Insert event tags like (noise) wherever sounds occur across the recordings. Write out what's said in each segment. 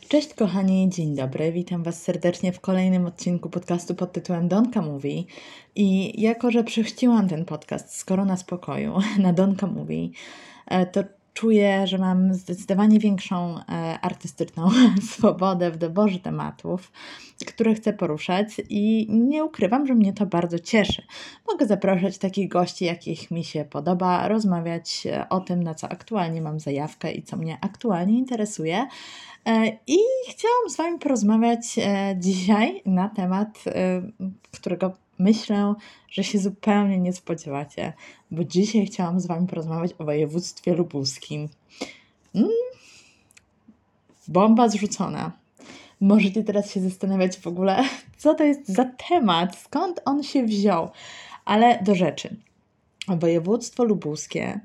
Cześć kochani, dzień dobry. Witam Was serdecznie w kolejnym odcinku podcastu pod tytułem Donka Mówi. I jako, że przechciłam ten podcast z Korona Spokoju (laughs) na Donka Mówi, e, to czuję, że mam zdecydowanie większą e, artystyczną (laughs) swobodę w doborze tematów, które chcę poruszać i nie ukrywam, że mnie to bardzo cieszy. Mogę zapraszać takich gości, jakich mi się podoba, rozmawiać e, o tym, na co aktualnie mam zajawkę i co mnie aktualnie interesuje. E, I chciałam z Wami porozmawiać dzisiaj na temat, którego myślę, że się zupełnie nie spodziewacie, bo dzisiaj chciałam z Wami porozmawiać o województwie lubuskim. Mm. Bomba zrzucona. Możecie teraz się zastanawiać w ogóle, (laughs) co to jest za temat, skąd on się wziął. Ale do rzeczy. Województwo lubuskie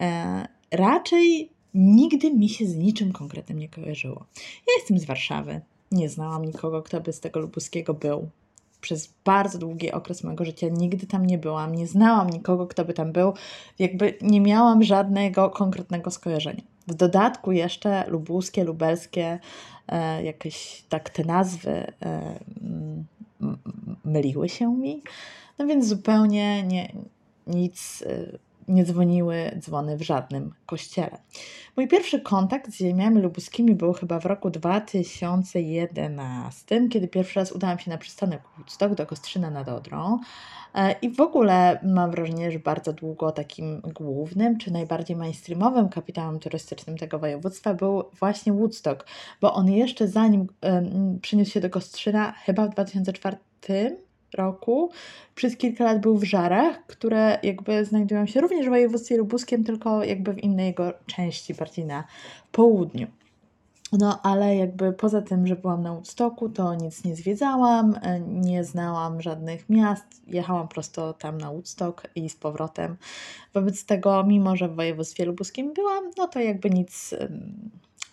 e, raczej nigdy mi się z niczym konkretnym nie kojarzyło. Ja jestem z Warszawy. Nie znałam nikogo, kto by z tego lubuskiego był przez bardzo długi okres mojego życia nigdy tam nie byłam, nie znałam nikogo, kto by tam był, jakby nie miałam żadnego konkretnego skojarzenia. W dodatku jeszcze lubuskie, lubelskie, e, jakieś tak te nazwy e, myliły się mi, no więc zupełnie nie, nic e, nie dzwoniły dzwony w żadnym kościele. Mój pierwszy kontakt z ziemiami lubuskimi był chyba w roku 2011, kiedy pierwszy raz udałam się na przystanek Woodstock do Kostrzyna nad Odrą. E, I w ogóle mam wrażenie, że bardzo długo takim głównym, czy najbardziej mainstreamowym kapitałem turystycznym tego województwa był właśnie Woodstock, bo on jeszcze zanim um, przyniósł się do Kostrzyna, chyba w 2004 roku przez kilka lat był w Żarach, które jakby znajdują się również w województwie lubuskim, tylko jakby w innej jego części, bardziej na południu. No, ale jakby poza tym, że byłam na Woodstocku, to nic nie zwiedzałam, nie znałam żadnych miast, jechałam prosto tam na Woodstock i z powrotem. Wobec tego, mimo że w województwie lubuskim byłam, no to jakby nic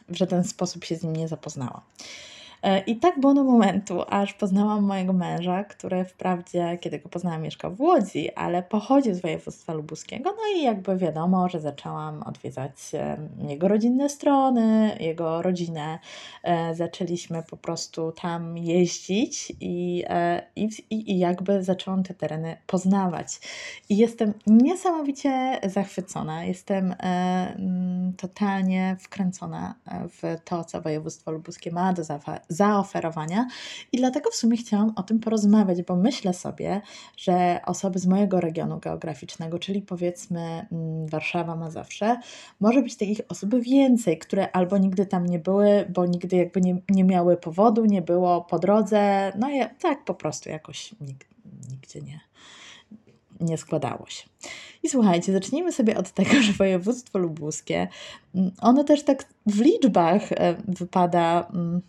w żaden sposób się z nim nie zapoznałam. E, I tak było do momentu, aż poznałam mojego męża, który wprawdzie, kiedy go poznałam, mieszkał w Łodzi, ale pochodził z województwa lubuskiego. No i jakby wiadomo, że zaczęłam odwiedzać jego rodzinne strony, jego rodzinę. E, zaczęliśmy po prostu tam jeździć i, e, i, i jakby zaczęłam te tereny poznawać. I jestem niesamowicie zachwycona, jestem totalnie wkręcona w to, co województwo lubuskie ma do zaoferowania i dlatego w sumie chciałam o tym porozmawiać, bo myślę sobie, że osoby z mojego regionu geograficznego, czyli powiedzmy mm, Warszawa, Mazowsze, może być takich osób więcej, które albo nigdy tam nie były, bo nigdy jakby nie, nie miały powodu, nie było po drodze, no i tak po prostu jakoś nigdzie nie nie składało się. I słuchajcie, zacznijmy sobie od tego, (laughs) że województwo lubuskie, mm, ono też tak w liczbach e, wypada mm,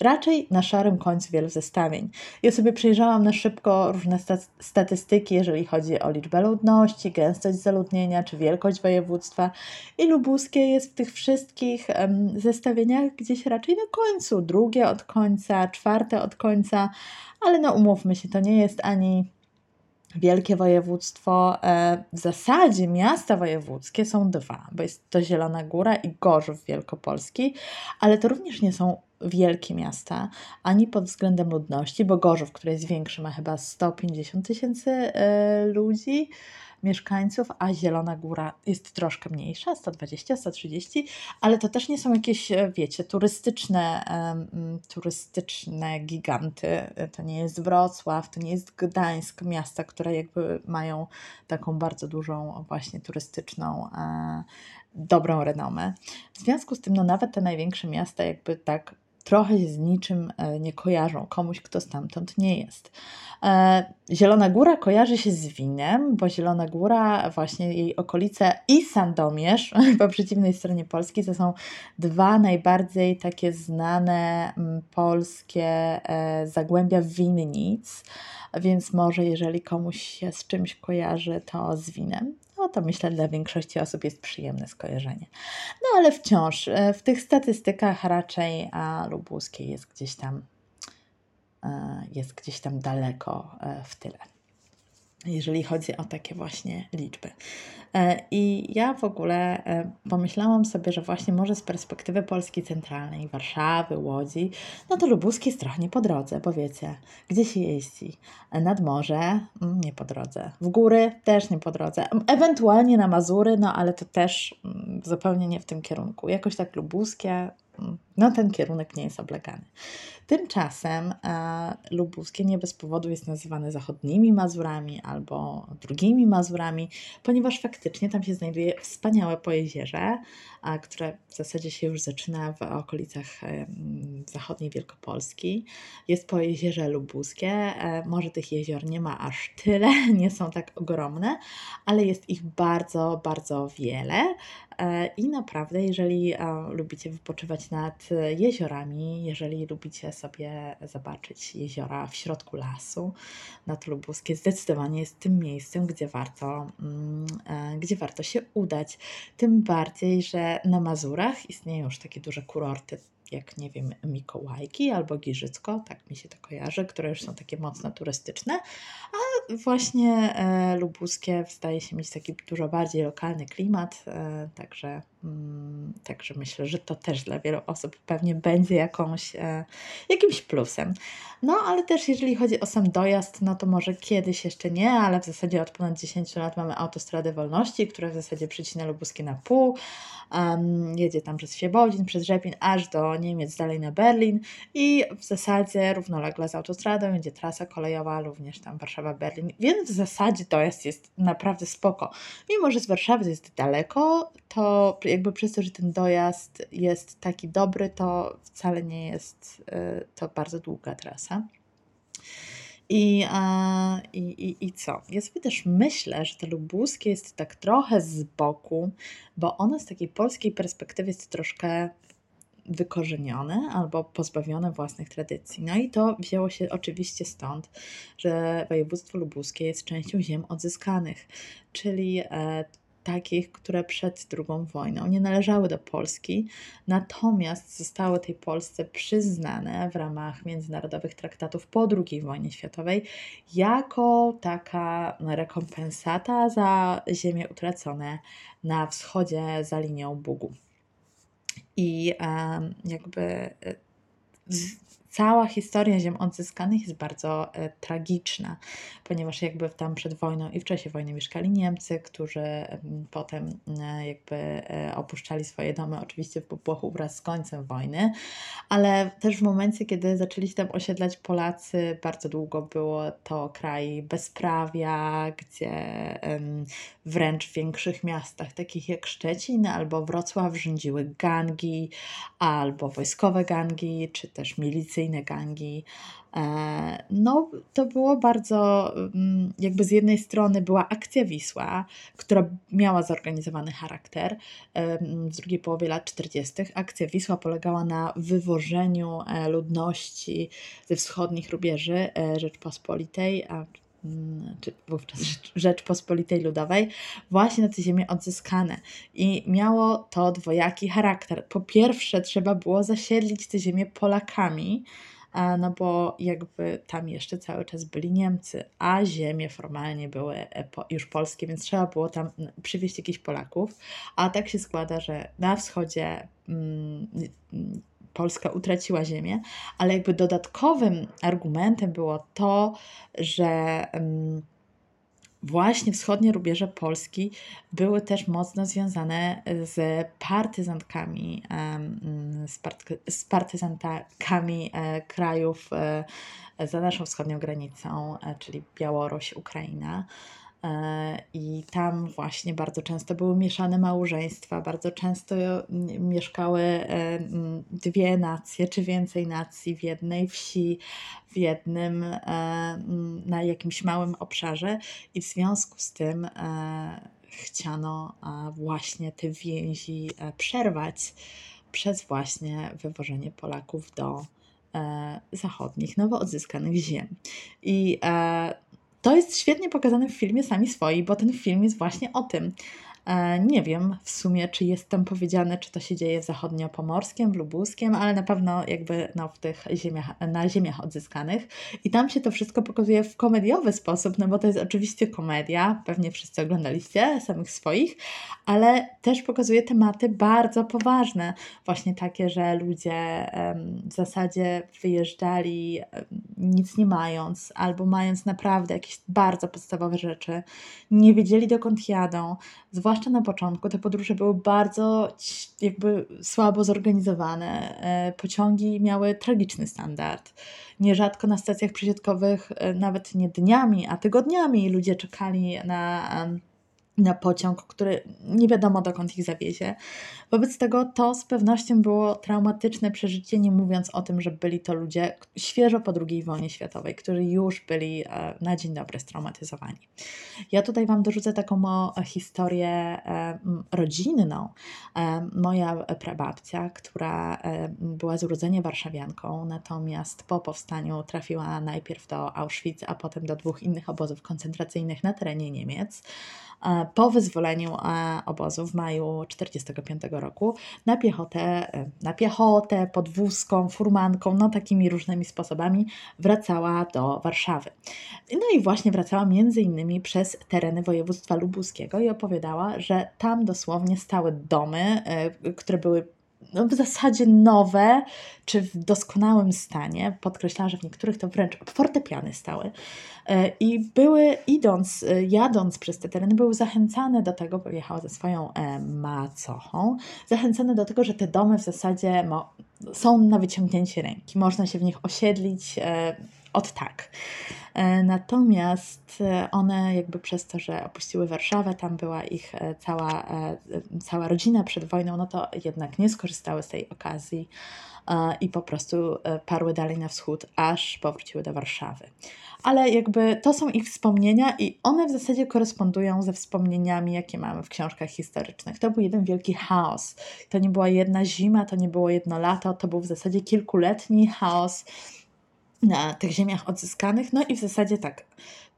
raczej na szarym końcu wielu zestawień. Ja sobie przejrzałam na szybko różne statystyki, jeżeli chodzi o liczbę ludności, gęstość zaludnienia czy wielkość województwa i lubuskie jest w tych wszystkich zestawieniach gdzieś raczej na końcu, drugie od końca, czwarte od końca, ale no umówmy się, to nie jest ani wielkie województwo. E, w zasadzie miasta wojewódzkie są dwa, bo jest to Zielona Góra i Gorzów Wielkopolski, ale to również nie są wielkie miasta, ani pod względem ludności, bo Gorzów, który jest większy, ma chyba 150 tysięcy e, ludzi, mieszkańców, a Zielona Góra jest troszkę mniejsza, 120, 130, ale to też nie są jakieś, e, wiecie, turystyczne, turystyczne giganty. To nie jest Wrocław, to nie jest Gdańsk, miasta, które jakby mają taką bardzo dużą właśnie turystyczną e, dobrą renomę. W związku z tym, no nawet te największe miasta jakby tak trochę się z niczym e, nie kojarzą, komuś, kto stamtąd nie jest. E, Zielona Góra kojarzy się z winem, bo Zielona Góra, właśnie jej okolice i Sandomierz (laughs) po przeciwnej stronie Polski to są dwa najbardziej takie znane mm, polskie e, zagłębia winnic, więc może jeżeli komuś się z czymś kojarzy, to z winem to myślę dla większości osób jest przyjemne skojarzenie. No ale wciąż e, w tych statystykach raczej a lubuskie jest gdzieś tam e, jest gdzieś tam daleko e, w tyle. Jeżeli chodzi o takie właśnie liczby. E, I ja w ogóle e, pomyślałam sobie, że właśnie może z perspektywy Polski Centralnej, Warszawy, Łodzi, no to Lubuski jest trochę nie po drodze, bo wiecie, gdzie się jeździ? Nad morze? Mm, nie po drodze. W góry? Też nie po drodze. Ewentualnie na Mazury, no ale to też mm, zupełnie nie w tym kierunku. Jakoś tak Lubuskie, no ten kierunek nie jest oblegany. Tymczasem e, Lubuskie nie bez powodu jest nazywane zachodnimi Mazurami albo drugimi Mazurami, ponieważ faktycznie tam się znajduje wspaniałe pojezierze, a, które w zasadzie się już zaczyna w okolicach e, zachodniej Wielkopolski. Jest pojezierze lubuskie, e, może tych jezior nie ma aż tyle, (laughs) nie są tak ogromne, ale jest ich bardzo, bardzo wiele. E, I naprawdę, jeżeli lubicie wypoczywać nad jeziorami, jeżeli lubicie sobie zobaczyć jeziora w środku lasu, nad Lubuskie zdecydowanie jest tym miejscem, gdzie warto, mm, gdzie warto się udać. Tym bardziej, że na Mazurach istnieją już takie duże kurorty jak nie wiem, Mikołajki albo Giżycko, tak mi się to kojarzy, które już są takie mocno turystyczne, a właśnie e, lubuskie zdaje się mieć taki dużo bardziej lokalny klimat, e, także, także myślę, że to też dla wielu osób pewnie będzie jakąś, e, jakimś plusem. No ale też jeżeli chodzi o sam dojazd, no to może kiedyś jeszcze nie, ale w zasadzie od ponad 10 lat mamy autostradę wolności, która w zasadzie przycina lubuskie na pół, um, jedzie tam przez Świebodzin, przez Rzepin, aż do Niemiec, dalej na Berlin i w zasadzie równolegle z autostradą będzie trasa kolejowa, również tam Warszawa-Berlin, więc w zasadzie dojazd jest naprawdę spoko. Mimo, że z Warszawy jest daleko, to jakby przez to, że ten dojazd jest taki dobry, to wcale nie jest y, to bardzo długa trasa. I, i, i, I co? Ja sobie też myślę, że to lubuskie jest tak trochę z boku, bo ono z takiej polskiej perspektywy jest troszkę wykorzenione albo pozbawione własnych tradycji. No i to wzięło się oczywiście stąd, że województwo lubuskie jest częścią ziem odzyskanych, czyli e, takich, które przed II wojną nie należały do Polski, natomiast zostały tej Polsce przyznane w ramach międzynarodowych traktatów po II wojnie światowej jako taka rekompensata za ziemie utracone na wschodzie za linią Bugu. I jakby e, cała historia ziem odzyskanych jest bardzo e, tragiczna, ponieważ jakby tam przed wojną i w czasie wojny mieszkali Niemcy, którzy potem e, jakby e, opuszczali swoje domy, oczywiście w popłochu wraz z końcem wojny, ale też w momencie, kiedy zaczęli się tam osiedlać Polacy, bardzo długo było to kraj bezprawia, gdzie wręcz w większych miastach, takich jak Szczecin albo Wrocław, rządziły gangi, albo wojskowe gangi, czy też milicje policyjne gangi. E, no, to było bardzo, mm, jakby z jednej strony była akcja Wisła, która miała zorganizowany charakter w drugiej połowie lat 40. Akcja Wisła polegała na wywożeniu e, ludności ze wschodnich rubieży e, Rzeczpospolitej, mm, czy wówczas Rzeczpospolitej Ludowej, właśnie na te ziemie odzyskane. I miało to dwojaki charakter. Po pierwsze, trzeba było zasiedlić te ziemię Polakami, no bo jakby tam jeszcze cały czas byli Niemcy, a ziemie formalnie były już polskie, więc trzeba było tam przywieźć jakichś Polaków, a tak się składa, że na wschodzie mm, Polska utraciła ziemię, ale jakby dodatkowym argumentem było to, że właśnie wschodnie rubieże Polski były też mocno związane z partyzantkami, z partyzantkami e, krajów e, za naszą wschodnią granicą, e, czyli Białoruś, Ukraina. E, I tam właśnie bardzo często były mieszane małżeństwa, bardzo często mieszkały e, dwie nacje czy więcej nacji w jednej wsi, w jednym, e, na jakimś małym obszarze, i w związku z tym chciano właśnie te więzi przerwać przez właśnie wywożenie Polaków do zachodnich, nowo odzyskanych ziem. I to jest świetnie pokazane w filmie Sami Swoi, bo ten film jest właśnie o tym. E, nie wiem w sumie, czy jest tam powiedziane, czy to się dzieje w zachodniopomorskim, w lubuskiem, ale na pewno jakby no, w tych ziemiach, na ziemiach odzyskanych. I tam się to wszystko pokazuje w komediowy sposób, no bo to jest oczywiście komedia, pewnie wszyscy oglądaliście samych swoich, ale też pokazuje tematy bardzo poważne, właśnie takie, że ludzie w zasadzie wyjeżdżali nic nie mając, albo mając naprawdę jakieś bardzo podstawowe rzeczy, nie wiedzieli dokąd jadą, zwłaszcza na początku, te podróże były bardzo jakby słabo zorganizowane. E, pociągi miały tragiczny standard. Nierzadko na stacjach przesiadkowych e, nawet nie dniami, a tygodniami ludzie czekali na na pociąg, który nie wiadomo dokąd ich zawiezie. Wobec tego to z pewnością było traumatyczne przeżycie, nie mówiąc o tym, że byli to ludzie świeżo po II wojnie światowej, którzy już byli e, na dzień dobry straumatyzowani. Ja tutaj Wam dorzucę taką historię e, rodzinną. E, moja prababcia, która była z urodzenia warszawianką, natomiast po powstaniu trafiła najpierw do Auschwitz, a potem do dwóch innych obozów koncentracyjnych na terenie Niemiec po wyzwoleniu obozu w maju 1945 roku na piechotę, e, na piechotę, podwózką, furmanką, no takimi różnymi sposobami wracała do Warszawy. No i właśnie wracała między innymi przez tereny województwa lubuskiego i opowiadała, że tam dosłownie stały domy, e, które były no w zasadzie nowe, czy w doskonałym stanie. Podkreślała, że w niektórych to wręcz fortepiany stały. E, I były, idąc, e, jadąc przez te tereny, były zachęcane do tego, bo jechała ze swoją e, macochą, zachęcane do tego, że te domy w zasadzie są na wyciągnięcie ręki. Można się w nich osiedlić od tak. E, natomiast e, one jakby przez to, że opuściły Warszawę, tam była ich e, cała, cała rodzina przed wojną, no to jednak nie skorzystały z tej okazji i po prostu parły dalej na wschód, aż powróciły do Warszawy. Ale jakby to są ich wspomnienia i one w zasadzie korespondują ze wspomnieniami, jakie mamy w książkach historycznych. To był jeden wielki chaos. To nie była jedna zima, to nie było jedno lato, to był w zasadzie kilkuletni chaos na tych ziemiach odzyskanych. No i w zasadzie tak,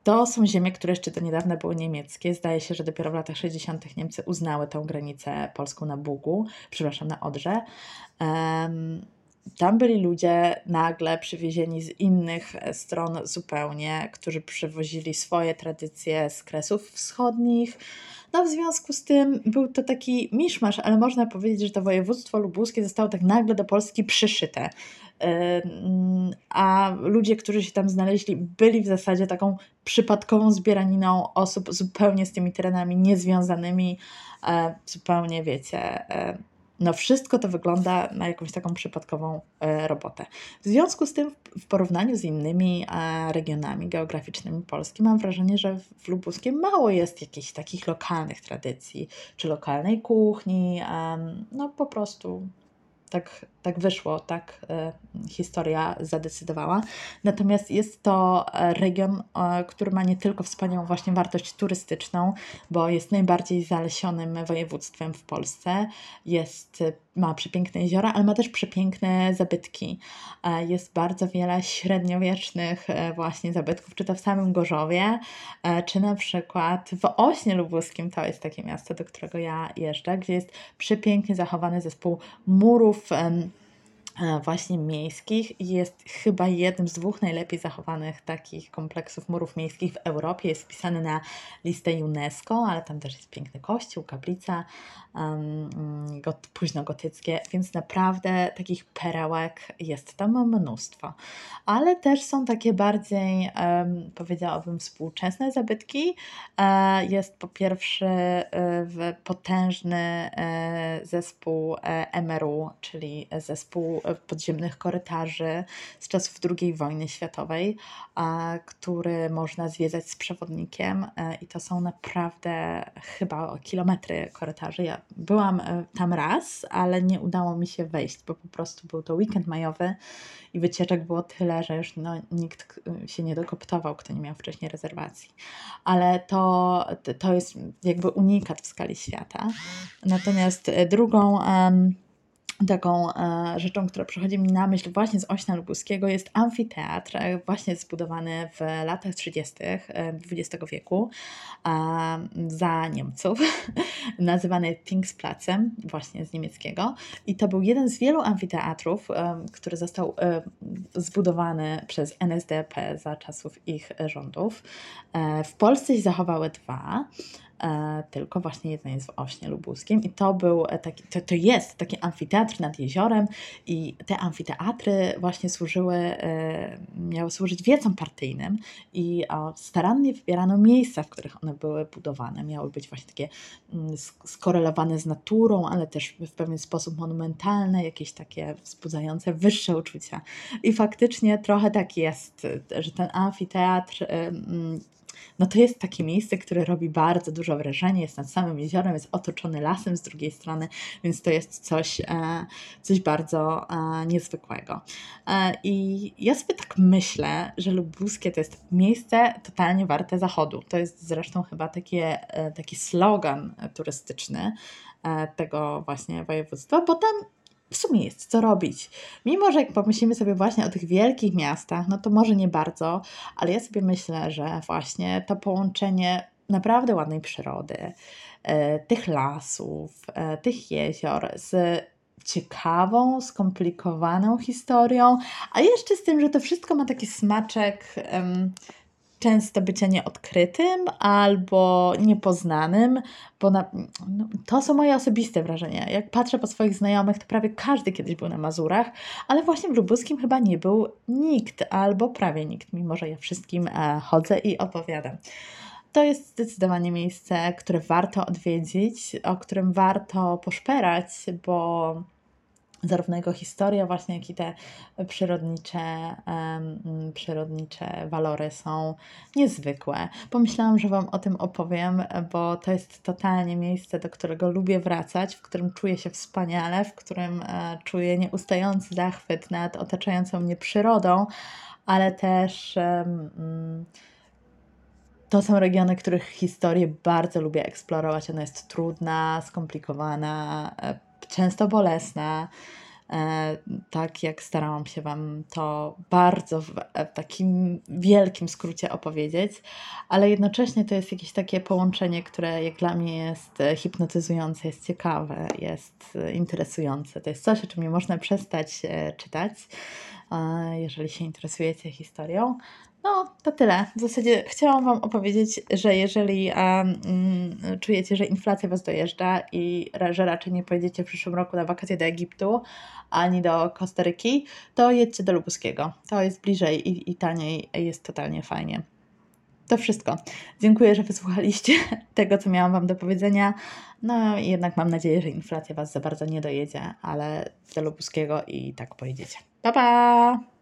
to są ziemie, które jeszcze do niedawna były niemieckie. Zdaje się, że dopiero w latach 60. Niemcy uznały tę granicę polską na Bugu, przepraszam, na Odrze. Um, tam byli ludzie nagle przywiezieni z innych stron zupełnie, którzy przywozili swoje tradycje z kresów wschodnich. No w związku z tym był to taki miszmasz, ale można powiedzieć, że to województwo lubuskie zostało tak nagle do Polski przyszyte a ludzie, którzy się tam znaleźli, byli w zasadzie taką przypadkową zbieraniną osób zupełnie z tymi terenami niezwiązanymi, e, zupełnie wiecie. E, no, wszystko to wygląda na jakąś taką przypadkową e, robotę. W związku z tym, w porównaniu z innymi regionami geograficznymi Polski, mam wrażenie, że w Lubuskiem mało jest jakichś takich lokalnych tradycji, czy lokalnej kuchni. No, po prostu tak, tak wyszło, tak e, historia zadecydowała. Natomiast jest to e, region, e, który ma nie tylko wspaniałą właśnie wartość turystyczną, bo jest najbardziej zalesionym województwem w Polsce. Jest ma przepiękne jeziora, ale ma też przepiękne zabytki. Jest bardzo wiele średniowiecznych właśnie zabytków, czy to w samym Gorzowie, czy na przykład w Ośnie Lubuskim, to jest takie miasto, do którego ja jeżdżę, gdzie jest przepięknie zachowany zespół murów właśnie miejskich jest chyba jednym z dwóch najlepiej zachowanych takich kompleksów murów miejskich w Europie. Jest wpisany na listę UNESCO, ale tam też jest piękny kościół, kaplica um, got, późnogotyckie, więc naprawdę takich perełek jest tam mnóstwo. Ale też są takie bardziej, um, powiedziałabym, współczesne zabytki. E, jest po pierwsze e, potężny e, zespół e, MRU, czyli zespół podziemnych korytarzy z czasów II wojny światowej, który można zwiedzać z przewodnikiem e, i to są naprawdę chyba kilometry korytarzy. Ja byłam e, tam raz, ale nie udało mi się wejść, bo po prostu był to weekend majowy i wycieczek było tyle, że już no, nikt się nie dokoptował, kto nie miał wcześniej rezerwacji. Ale to, to jest jakby unikat w skali świata. Natomiast drugą um, taką e, rzeczą, która przychodzi mi na myśl właśnie z Ośna Lubuskiego jest amfiteatr, e, właśnie zbudowany w latach 30. XX wieku e, za Niemców, (laughs) nazywany Tingsplacem, właśnie z niemieckiego. I to był jeden z wielu amfiteatrów, który został zbudowany przez NSDAP za czasów ich rządów. W Polsce się zachowały dwa. E, tylko właśnie jeden jest w Ośnie Lubuskim i to był e, taki, to, to jest taki amfiteatr nad jeziorem i te amfiteatry właśnie służyły, e, miały służyć wiecom partyjnym i starannie wybierano miejsca, w których one były budowane. Miały być właśnie takie mm, sk- skorelowane z naturą, ale też w pewien sposób monumentalne, jakieś takie wzbudzające wyższe uczucia. I faktycznie trochę tak jest, że ten amfiteatr mm, no to jest takie miejsce, które robi bardzo dużo wrażenia, jest nad samym jeziorem, jest otoczony lasem z drugiej strony, więc to jest coś, e, coś bardzo e, niezwykłego. E, I ja sobie tak myślę, że Lubuskie to jest miejsce totalnie warte zachodu. To jest zresztą chyba takie, taki slogan turystyczny tego właśnie województwa, bo tam w sumie jest co robić. Mimo, że jak pomyślimy sobie właśnie o tych wielkich miastach, no to może nie bardzo, ale ja sobie myślę, że właśnie to połączenie naprawdę ładnej przyrody, e, tych lasów, e, tych jezior z ciekawą, skomplikowaną historią, a jeszcze z tym, że to wszystko ma taki smaczek często bycia nieodkrytym albo niepoznanym, bo na, no, to są moje osobiste wrażenia. Jak patrzę po swoich znajomych, to prawie każdy kiedyś był na Mazurach, ale właśnie w Lubuskim chyba nie był nikt albo prawie nikt, mimo że ja wszystkim e, chodzę i opowiadam. To jest zdecydowanie miejsce, które warto odwiedzić, o którym warto poszperać, bo zarówno jego historia właśnie, jak i te przyrodnicze, um, przyrodnicze walory są niezwykłe. Pomyślałam, że Wam o tym opowiem, bo to jest totalnie miejsce, do którego lubię wracać, w którym czuję się wspaniale, w którym e, czuję nieustający zachwyt nad otaczającą mnie przyrodą, ale też um, to są regiony, których historię bardzo lubię eksplorować. Ona jest trudna, skomplikowana, e, często bolesna. E, tak jak starałam się Wam to bardzo w, w takim wielkim skrócie opowiedzieć, ale jednocześnie to jest jakieś takie połączenie, które jak dla mnie jest hipnotyzujące, jest ciekawe, jest interesujące. To jest coś, o czym nie można przestać e, czytać, e, jeżeli się interesujecie historią. No, to tyle. W zasadzie chciałam Wam opowiedzieć, że jeżeli um, czujecie, że inflacja Was dojeżdża i że raczej nie pojedziecie w przyszłym roku na wakacje do Egiptu ani do Kostaryki, to jedźcie do Lubuskiego. To jest bliżej i, i taniej, jest totalnie fajnie. To wszystko. Dziękuję, że wysłuchaliście (laughs) tego, co miałam Wam do powiedzenia. No i jednak mam nadzieję, że inflacja Was za bardzo nie dojedzie, ale do Lubuskiego i tak pojedziecie. Pa, pa!